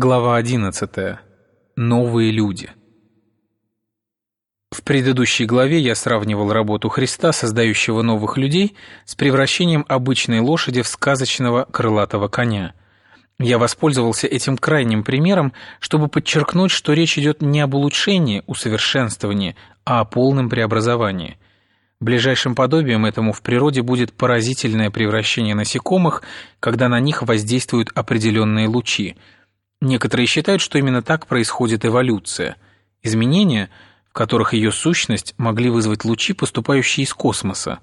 Глава 11. Новые люди. В предыдущей главе я сравнивал работу Христа, создающего новых людей, с превращением обычной лошади в сказочного крылатого коня. Я воспользовался этим крайним примером, чтобы подчеркнуть, что речь идет не об улучшении, усовершенствовании, а о полном преобразовании. Ближайшим подобием этому в природе будет поразительное превращение насекомых, когда на них воздействуют определенные лучи – Некоторые считают, что именно так происходит эволюция. Изменения, в которых ее сущность могли вызвать лучи, поступающие из космоса.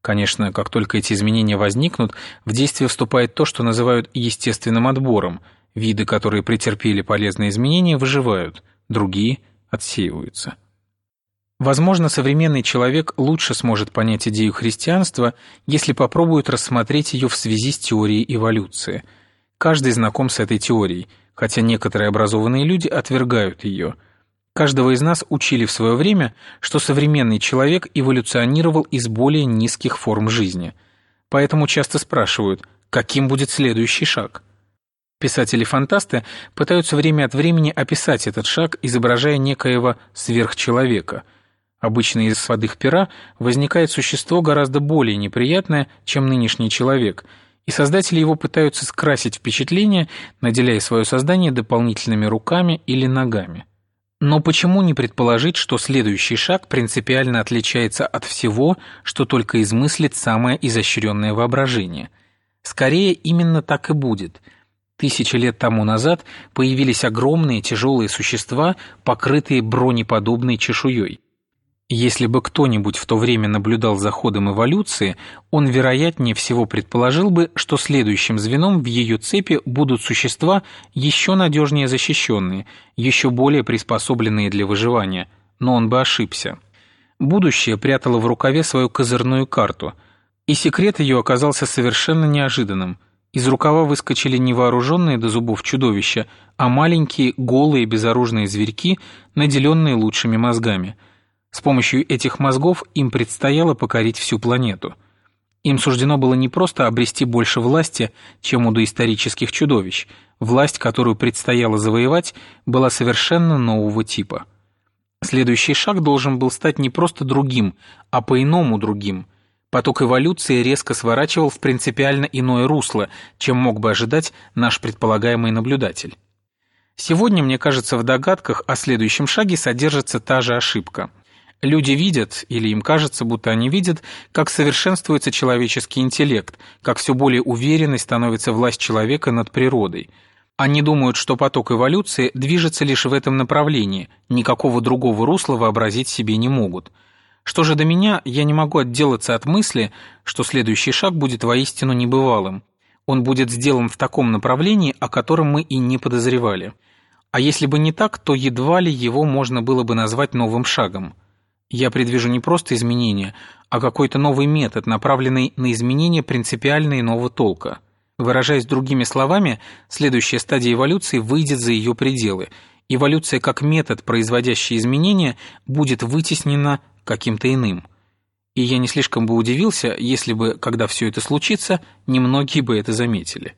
Конечно, как только эти изменения возникнут, в действие вступает то, что называют естественным отбором. Виды, которые претерпели полезные изменения, выживают, другие отсеиваются. Возможно, современный человек лучше сможет понять идею христианства, если попробует рассмотреть ее в связи с теорией эволюции. Каждый знаком с этой теорией – хотя некоторые образованные люди отвергают ее. Каждого из нас учили в свое время, что современный человек эволюционировал из более низких форм жизни. Поэтому часто спрашивают, каким будет следующий шаг? Писатели-фантасты пытаются время от времени описать этот шаг, изображая некоего сверхчеловека. Обычно из сводых пера возникает существо гораздо более неприятное, чем нынешний человек – и создатели его пытаются скрасить впечатление, наделяя свое создание дополнительными руками или ногами. Но почему не предположить, что следующий шаг принципиально отличается от всего, что только измыслит самое изощренное воображение? Скорее, именно так и будет. Тысячи лет тому назад появились огромные тяжелые существа, покрытые бронеподобной чешуей. Если бы кто-нибудь в то время наблюдал за ходом эволюции, он, вероятнее всего, предположил бы, что следующим звеном в ее цепи будут существа еще надежнее защищенные, еще более приспособленные для выживания, но он бы ошибся. Будущее прятало в рукаве свою козырную карту, и секрет ее оказался совершенно неожиданным. Из рукава выскочили не вооруженные до зубов чудовища, а маленькие, голые, безоружные зверьки, наделенные лучшими мозгами – с помощью этих мозгов им предстояло покорить всю планету. Им суждено было не просто обрести больше власти, чем у доисторических чудовищ. Власть, которую предстояло завоевать, была совершенно нового типа. Следующий шаг должен был стать не просто другим, а по-иному другим. Поток эволюции резко сворачивал в принципиально иное русло, чем мог бы ожидать наш предполагаемый наблюдатель. Сегодня, мне кажется, в догадках о следующем шаге содержится та же ошибка – Люди видят, или им кажется, будто они видят, как совершенствуется человеческий интеллект, как все более уверенной становится власть человека над природой. Они думают, что поток эволюции движется лишь в этом направлении, никакого другого русла вообразить себе не могут. Что же до меня, я не могу отделаться от мысли, что следующий шаг будет воистину небывалым. Он будет сделан в таком направлении, о котором мы и не подозревали. А если бы не так, то едва ли его можно было бы назвать новым шагом. Я предвижу не просто изменения, а какой-то новый метод, направленный на изменение принципиально иного толка. Выражаясь другими словами, следующая стадия эволюции выйдет за ее пределы. Эволюция как метод, производящий изменения, будет вытеснена каким-то иным. И я не слишком бы удивился, если бы, когда все это случится, немногие бы это заметили.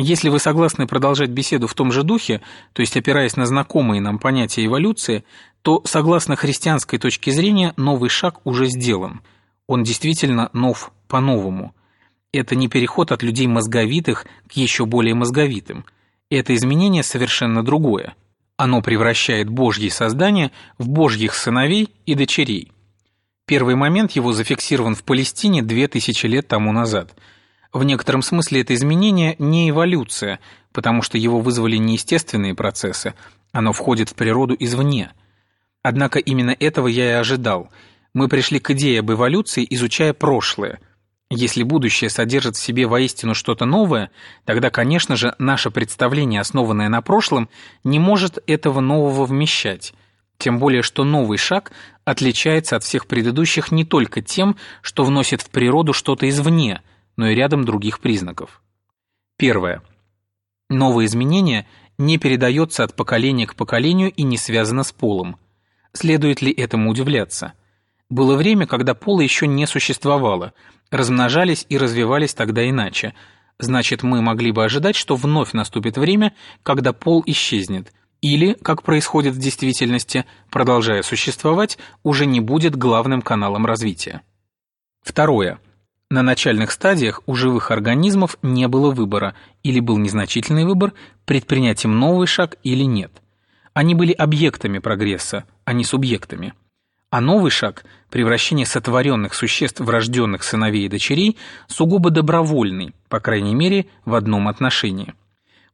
Если вы согласны продолжать беседу в том же духе, то есть опираясь на знакомые нам понятия эволюции, то, согласно христианской точке зрения, новый шаг уже сделан. Он действительно нов по-новому. Это не переход от людей мозговитых к еще более мозговитым. Это изменение совершенно другое. Оно превращает Божьи создания в Божьих сыновей и дочерей. Первый момент его зафиксирован в Палестине две тысячи лет тому назад – в некотором смысле это изменение не эволюция, потому что его вызвали не естественные процессы, оно входит в природу извне. Однако именно этого я и ожидал. Мы пришли к идее об эволюции, изучая прошлое. Если будущее содержит в себе воистину что-то новое, тогда, конечно же, наше представление, основанное на прошлом, не может этого нового вмещать. Тем более, что новый шаг отличается от всех предыдущих не только тем, что вносит в природу что-то извне – но и рядом других признаков. Первое. Новое изменение не передается от поколения к поколению и не связано с полом. Следует ли этому удивляться? Было время, когда пола еще не существовало, размножались и развивались тогда иначе. Значит, мы могли бы ожидать, что вновь наступит время, когда пол исчезнет, или, как происходит в действительности, продолжая существовать, уже не будет главным каналом развития. Второе. На начальных стадиях у живых организмов не было выбора, или был незначительный выбор, предпринять им новый шаг или нет. Они были объектами прогресса, а не субъектами. А новый шаг – превращение сотворенных существ в рожденных сыновей и дочерей – сугубо добровольный, по крайней мере, в одном отношении.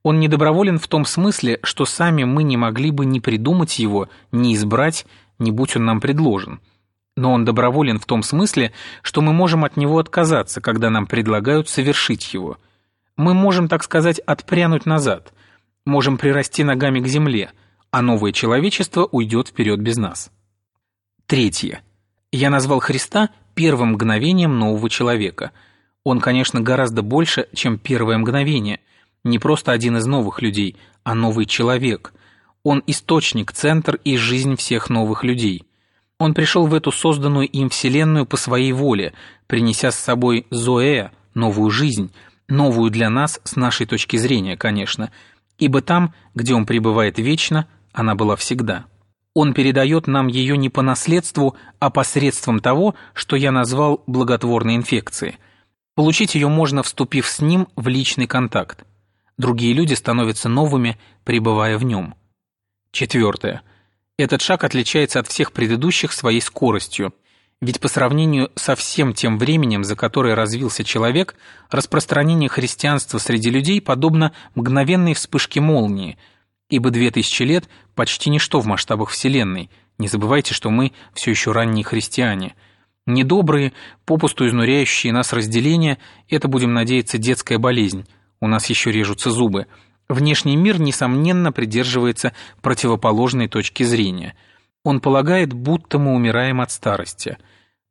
Он недоброволен в том смысле, что сами мы не могли бы ни придумать его, ни избрать, не будь он нам предложен – но он доброволен в том смысле, что мы можем от него отказаться, когда нам предлагают совершить его. Мы можем, так сказать, отпрянуть назад, можем прирасти ногами к земле, а новое человечество уйдет вперед без нас. Третье. Я назвал Христа первым мгновением нового человека. Он, конечно, гораздо больше, чем первое мгновение. Не просто один из новых людей, а новый человек. Он источник, центр и жизнь всех новых людей – он пришел в эту созданную им вселенную по своей воле, принеся с собой Зоэ, новую жизнь, новую для нас с нашей точки зрения, конечно, ибо там, где он пребывает вечно, она была всегда. Он передает нам ее не по наследству, а посредством того, что я назвал благотворной инфекцией. Получить ее можно, вступив с ним в личный контакт. Другие люди становятся новыми, пребывая в нем. Четвертое. Этот шаг отличается от всех предыдущих своей скоростью, ведь по сравнению со всем тем временем, за которое развился человек, распространение христианства среди людей подобно мгновенной вспышке молнии, ибо две тысячи лет – почти ничто в масштабах Вселенной. Не забывайте, что мы все еще ранние христиане. Недобрые, попусту изнуряющие нас разделения – это, будем надеяться, детская болезнь. У нас еще режутся зубы – Внешний мир, несомненно, придерживается противоположной точки зрения. Он полагает, будто мы умираем от старости.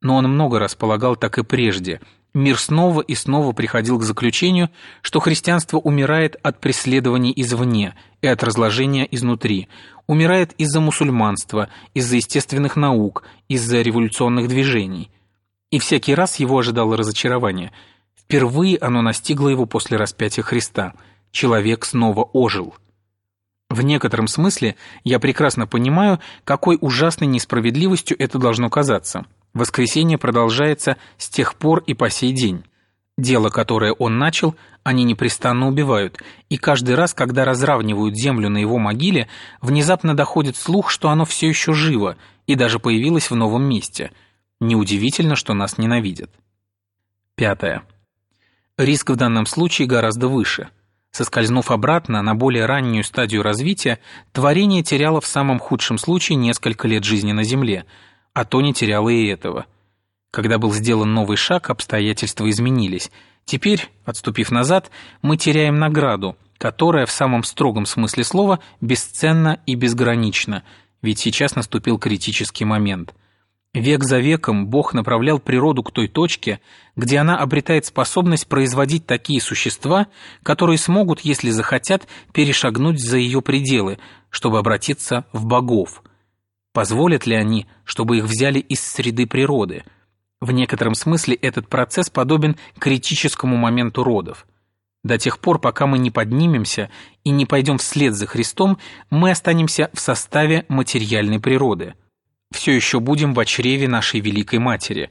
Но он много раз полагал так и прежде. Мир снова и снова приходил к заключению, что христианство умирает от преследований извне и от разложения изнутри, умирает из-за мусульманства, из-за естественных наук, из-за революционных движений. И всякий раз его ожидало разочарование. Впервые оно настигло его после распятия Христа – человек снова ожил. В некотором смысле я прекрасно понимаю, какой ужасной несправедливостью это должно казаться. Воскресенье продолжается с тех пор и по сей день. Дело, которое он начал, они непрестанно убивают, и каждый раз, когда разравнивают землю на его могиле, внезапно доходит слух, что оно все еще живо и даже появилось в новом месте. Неудивительно, что нас ненавидят. Пятое. Риск в данном случае гораздо выше – Соскользнув обратно на более раннюю стадию развития, творение теряло в самом худшем случае несколько лет жизни на Земле, а то не теряло и этого. Когда был сделан новый шаг, обстоятельства изменились. Теперь, отступив назад, мы теряем награду, которая в самом строгом смысле слова бесценна и безгранична, ведь сейчас наступил критический момент – Век за веком Бог направлял природу к той точке, где она обретает способность производить такие существа, которые смогут, если захотят, перешагнуть за ее пределы, чтобы обратиться в богов. Позволят ли они, чтобы их взяли из среды природы? В некотором смысле этот процесс подобен критическому моменту родов. До тех пор, пока мы не поднимемся и не пойдем вслед за Христом, мы останемся в составе материальной природы – все еще будем в чреве нашей Великой Матери.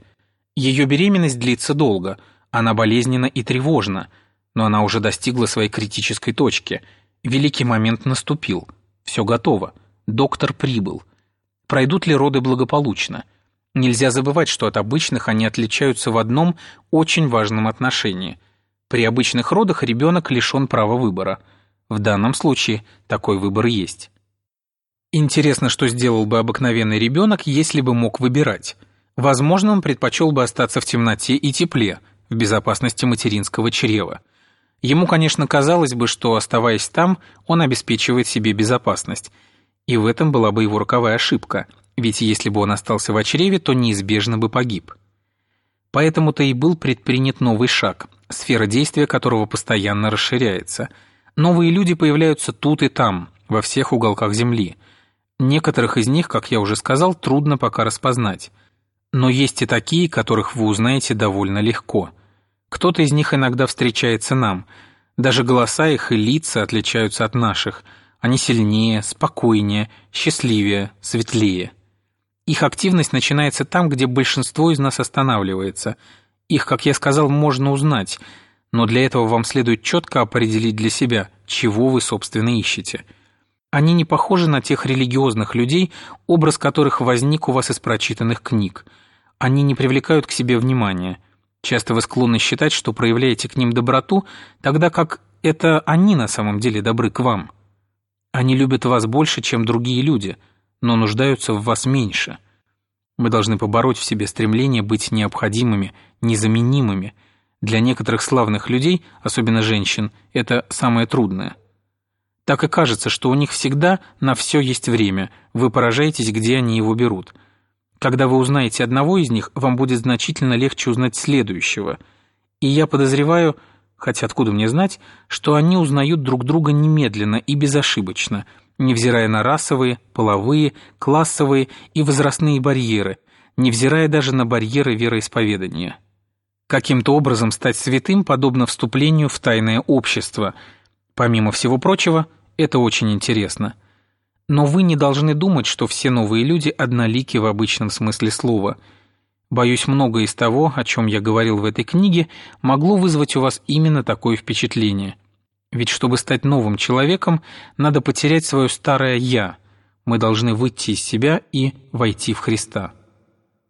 Ее беременность длится долго, она болезненна и тревожна, но она уже достигла своей критической точки. Великий момент наступил. Все готово. Доктор прибыл. Пройдут ли роды благополучно? Нельзя забывать, что от обычных они отличаются в одном очень важном отношении. При обычных родах ребенок лишен права выбора. В данном случае такой выбор есть. Интересно, что сделал бы обыкновенный ребенок, если бы мог выбирать. Возможно, он предпочел бы остаться в темноте и тепле, в безопасности материнского чрева. Ему, конечно, казалось бы, что, оставаясь там, он обеспечивает себе безопасность. И в этом была бы его роковая ошибка, ведь если бы он остался в чреве, то неизбежно бы погиб. Поэтому-то и был предпринят новый шаг, сфера действия которого постоянно расширяется. Новые люди появляются тут и там, во всех уголках Земли – Некоторых из них, как я уже сказал, трудно пока распознать. Но есть и такие, которых вы узнаете довольно легко. Кто-то из них иногда встречается нам. Даже голоса их и лица отличаются от наших. Они сильнее, спокойнее, счастливее, светлее. Их активность начинается там, где большинство из нас останавливается. Их, как я сказал, можно узнать, но для этого вам следует четко определить для себя, чего вы, собственно, ищете. Они не похожи на тех религиозных людей, образ которых возник у вас из прочитанных книг. Они не привлекают к себе внимания – Часто вы склонны считать, что проявляете к ним доброту, тогда как это они на самом деле добры к вам. Они любят вас больше, чем другие люди, но нуждаются в вас меньше. Мы должны побороть в себе стремление быть необходимыми, незаменимыми. Для некоторых славных людей, особенно женщин, это самое трудное. Так и кажется, что у них всегда на все есть время, вы поражаетесь, где они его берут – когда вы узнаете одного из них, вам будет значительно легче узнать следующего. И я подозреваю, хотя откуда мне знать, что они узнают друг друга немедленно и безошибочно, невзирая на расовые, половые, классовые и возрастные барьеры, невзирая даже на барьеры вероисповедания. Каким-то образом стать святым подобно вступлению в тайное общество. Помимо всего прочего, это очень интересно – но вы не должны думать, что все новые люди однолики в обычном смысле слова. Боюсь, многое из того, о чем я говорил в этой книге, могло вызвать у вас именно такое впечатление. Ведь чтобы стать новым человеком, надо потерять свое старое «я». Мы должны выйти из себя и войти в Христа.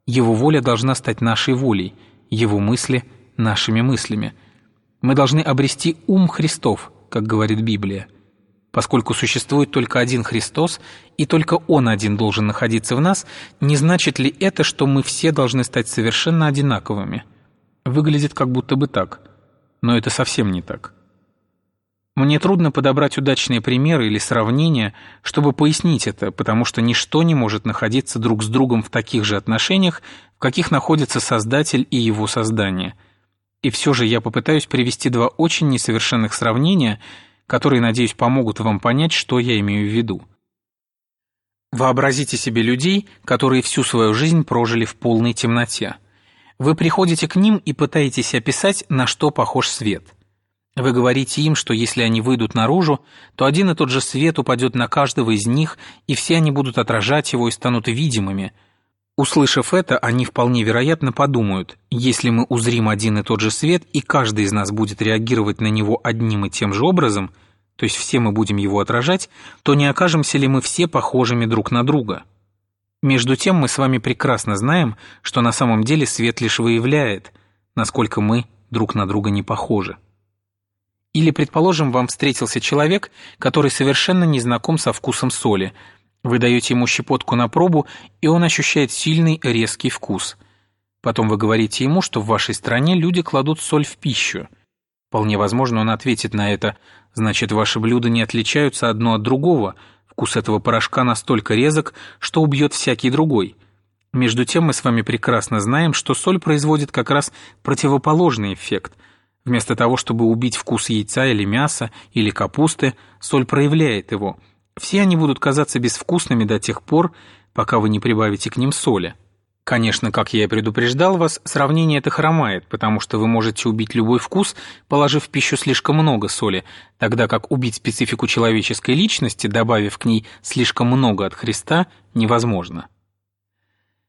Его воля должна стать нашей волей, его мысли – нашими мыслями. Мы должны обрести ум Христов, как говорит Библия – Поскольку существует только один Христос, и только Он один должен находиться в нас, не значит ли это, что мы все должны стать совершенно одинаковыми? Выглядит как будто бы так, но это совсем не так. Мне трудно подобрать удачные примеры или сравнения, чтобы пояснить это, потому что ничто не может находиться друг с другом в таких же отношениях, в каких находится Создатель и его создание. И все же я попытаюсь привести два очень несовершенных сравнения – которые, надеюсь, помогут вам понять, что я имею в виду. Вообразите себе людей, которые всю свою жизнь прожили в полной темноте. Вы приходите к ним и пытаетесь описать, на что похож свет. Вы говорите им, что если они выйдут наружу, то один и тот же свет упадет на каждого из них, и все они будут отражать его и станут видимыми – Услышав это, они вполне вероятно подумают, если мы узрим один и тот же свет, и каждый из нас будет реагировать на него одним и тем же образом, то есть все мы будем его отражать, то не окажемся ли мы все похожими друг на друга? Между тем мы с вами прекрасно знаем, что на самом деле свет лишь выявляет, насколько мы друг на друга не похожи. Или, предположим, вам встретился человек, который совершенно не знаком со вкусом соли – вы даете ему щепотку на пробу, и он ощущает сильный резкий вкус. Потом вы говорите ему, что в вашей стране люди кладут соль в пищу. Вполне возможно, он ответит на это, значит, ваши блюда не отличаются одно от другого, вкус этого порошка настолько резок, что убьет всякий другой. Между тем мы с вами прекрасно знаем, что соль производит как раз противоположный эффект. Вместо того, чтобы убить вкус яйца или мяса, или капусты, соль проявляет его – все они будут казаться безвкусными до тех пор, пока вы не прибавите к ним соли. Конечно, как я и предупреждал вас, сравнение это хромает, потому что вы можете убить любой вкус, положив в пищу слишком много соли, тогда как убить специфику человеческой личности, добавив к ней слишком много от Христа, невозможно.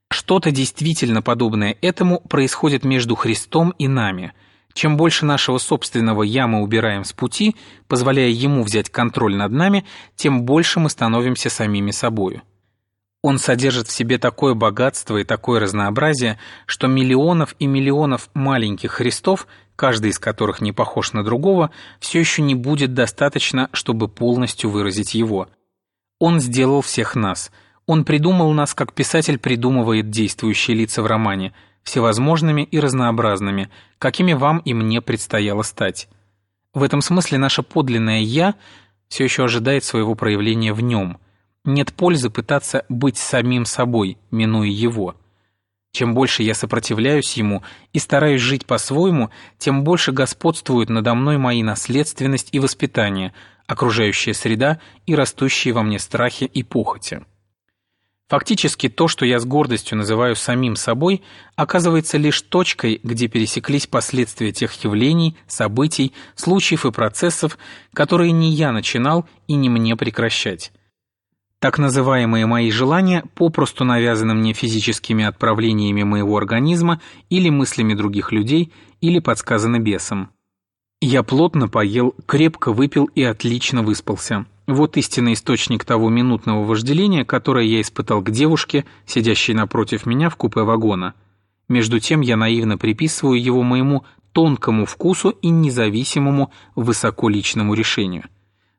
Что-то действительно подобное этому происходит между Христом и нами – чем больше нашего собственного «я» мы убираем с пути, позволяя ему взять контроль над нами, тем больше мы становимся самими собою. Он содержит в себе такое богатство и такое разнообразие, что миллионов и миллионов маленьких Христов, каждый из которых не похож на другого, все еще не будет достаточно, чтобы полностью выразить его. Он сделал всех нас. Он придумал нас, как писатель придумывает действующие лица в романе – всевозможными и разнообразными, какими вам и мне предстояло стать. В этом смысле наше подлинное «я» все еще ожидает своего проявления в нем. Нет пользы пытаться быть самим собой, минуя его. Чем больше я сопротивляюсь ему и стараюсь жить по-своему, тем больше господствуют надо мной мои наследственность и воспитание, окружающая среда и растущие во мне страхи и похоти. Фактически то, что я с гордостью называю самим собой, оказывается лишь точкой, где пересеклись последствия тех явлений, событий, случаев и процессов, которые не я начинал и не мне прекращать. Так называемые мои желания попросту навязаны мне физическими отправлениями моего организма или мыслями других людей, или подсказаны бесом. Я плотно поел, крепко выпил и отлично выспался. Вот истинный источник того минутного вожделения, которое я испытал к девушке, сидящей напротив меня в купе вагона. Между тем я наивно приписываю его моему тонкому вкусу и независимому высоколичному решению.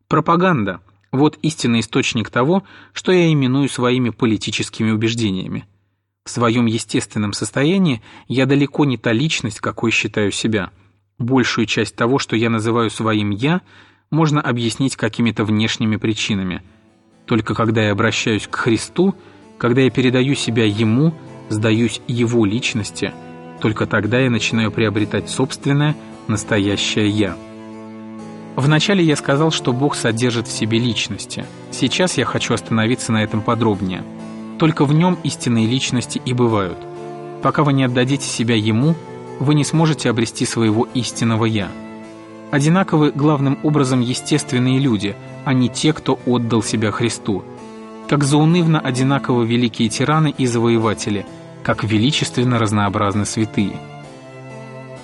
Пропаганда – вот истинный источник того, что я именую своими политическими убеждениями. В своем естественном состоянии я далеко не та личность, какой считаю себя. Большую часть того, что я называю своим «я», можно объяснить какими-то внешними причинами. Только когда я обращаюсь к Христу, когда я передаю себя Ему, сдаюсь Его личности, только тогда я начинаю приобретать собственное, настоящее «я». Вначале я сказал, что Бог содержит в себе личности. Сейчас я хочу остановиться на этом подробнее. Только в нем истинные личности и бывают. Пока вы не отдадите себя Ему, вы не сможете обрести своего истинного «я» одинаковы главным образом естественные люди, а не те, кто отдал себя Христу. Как заунывно одинаково великие тираны и завоеватели, как величественно разнообразны святые.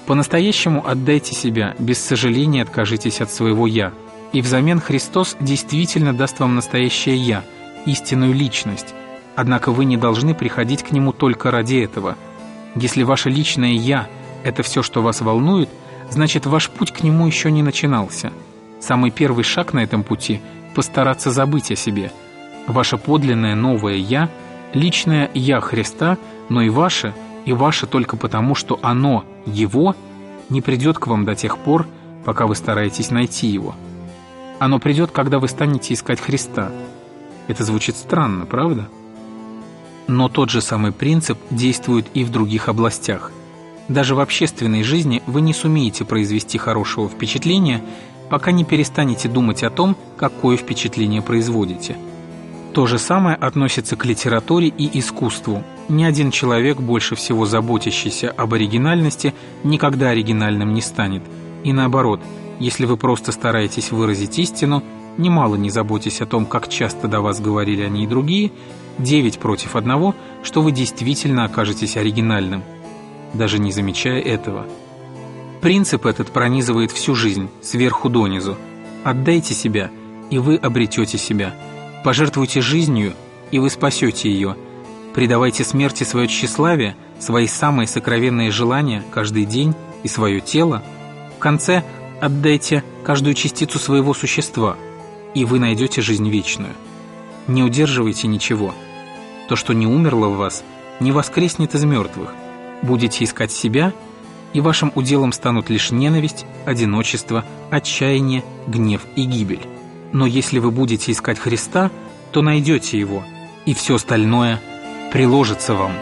По-настоящему отдайте себя, без сожаления откажитесь от своего «я», и взамен Христос действительно даст вам настоящее «я», истинную личность, однако вы не должны приходить к Нему только ради этого. Если ваше личное «я» — это все, что вас волнует – значит ваш путь к нему еще не начинался. Самый первый шаг на этом пути – постараться забыть о себе. Ваше подлинное новое «Я» – личное «Я» Христа, но и ваше, и ваше только потому, что оно, Его, не придет к вам до тех пор, пока вы стараетесь найти Его. Оно придет, когда вы станете искать Христа. Это звучит странно, правда? Но тот же самый принцип действует и в других областях – даже в общественной жизни вы не сумеете произвести хорошего впечатления, пока не перестанете думать о том, какое впечатление производите. То же самое относится к литературе и искусству. Ни один человек, больше всего заботящийся об оригинальности, никогда оригинальным не станет. И наоборот, если вы просто стараетесь выразить истину, немало не заботясь о том, как часто до вас говорили они и другие, 9 против одного, что вы действительно окажетесь оригинальным – даже не замечая этого. Принцип этот пронизывает всю жизнь, сверху донизу. Отдайте себя, и вы обретете себя. Пожертвуйте жизнью, и вы спасете ее. Предавайте смерти свое тщеславие, свои самые сокровенные желания каждый день и свое тело. В конце отдайте каждую частицу своего существа, и вы найдете жизнь вечную. Не удерживайте ничего. То, что не умерло в вас, не воскреснет из мертвых – Будете искать себя, и вашим уделом станут лишь ненависть, одиночество, отчаяние, гнев и гибель. Но если вы будете искать Христа, то найдете Его, и все остальное приложится вам.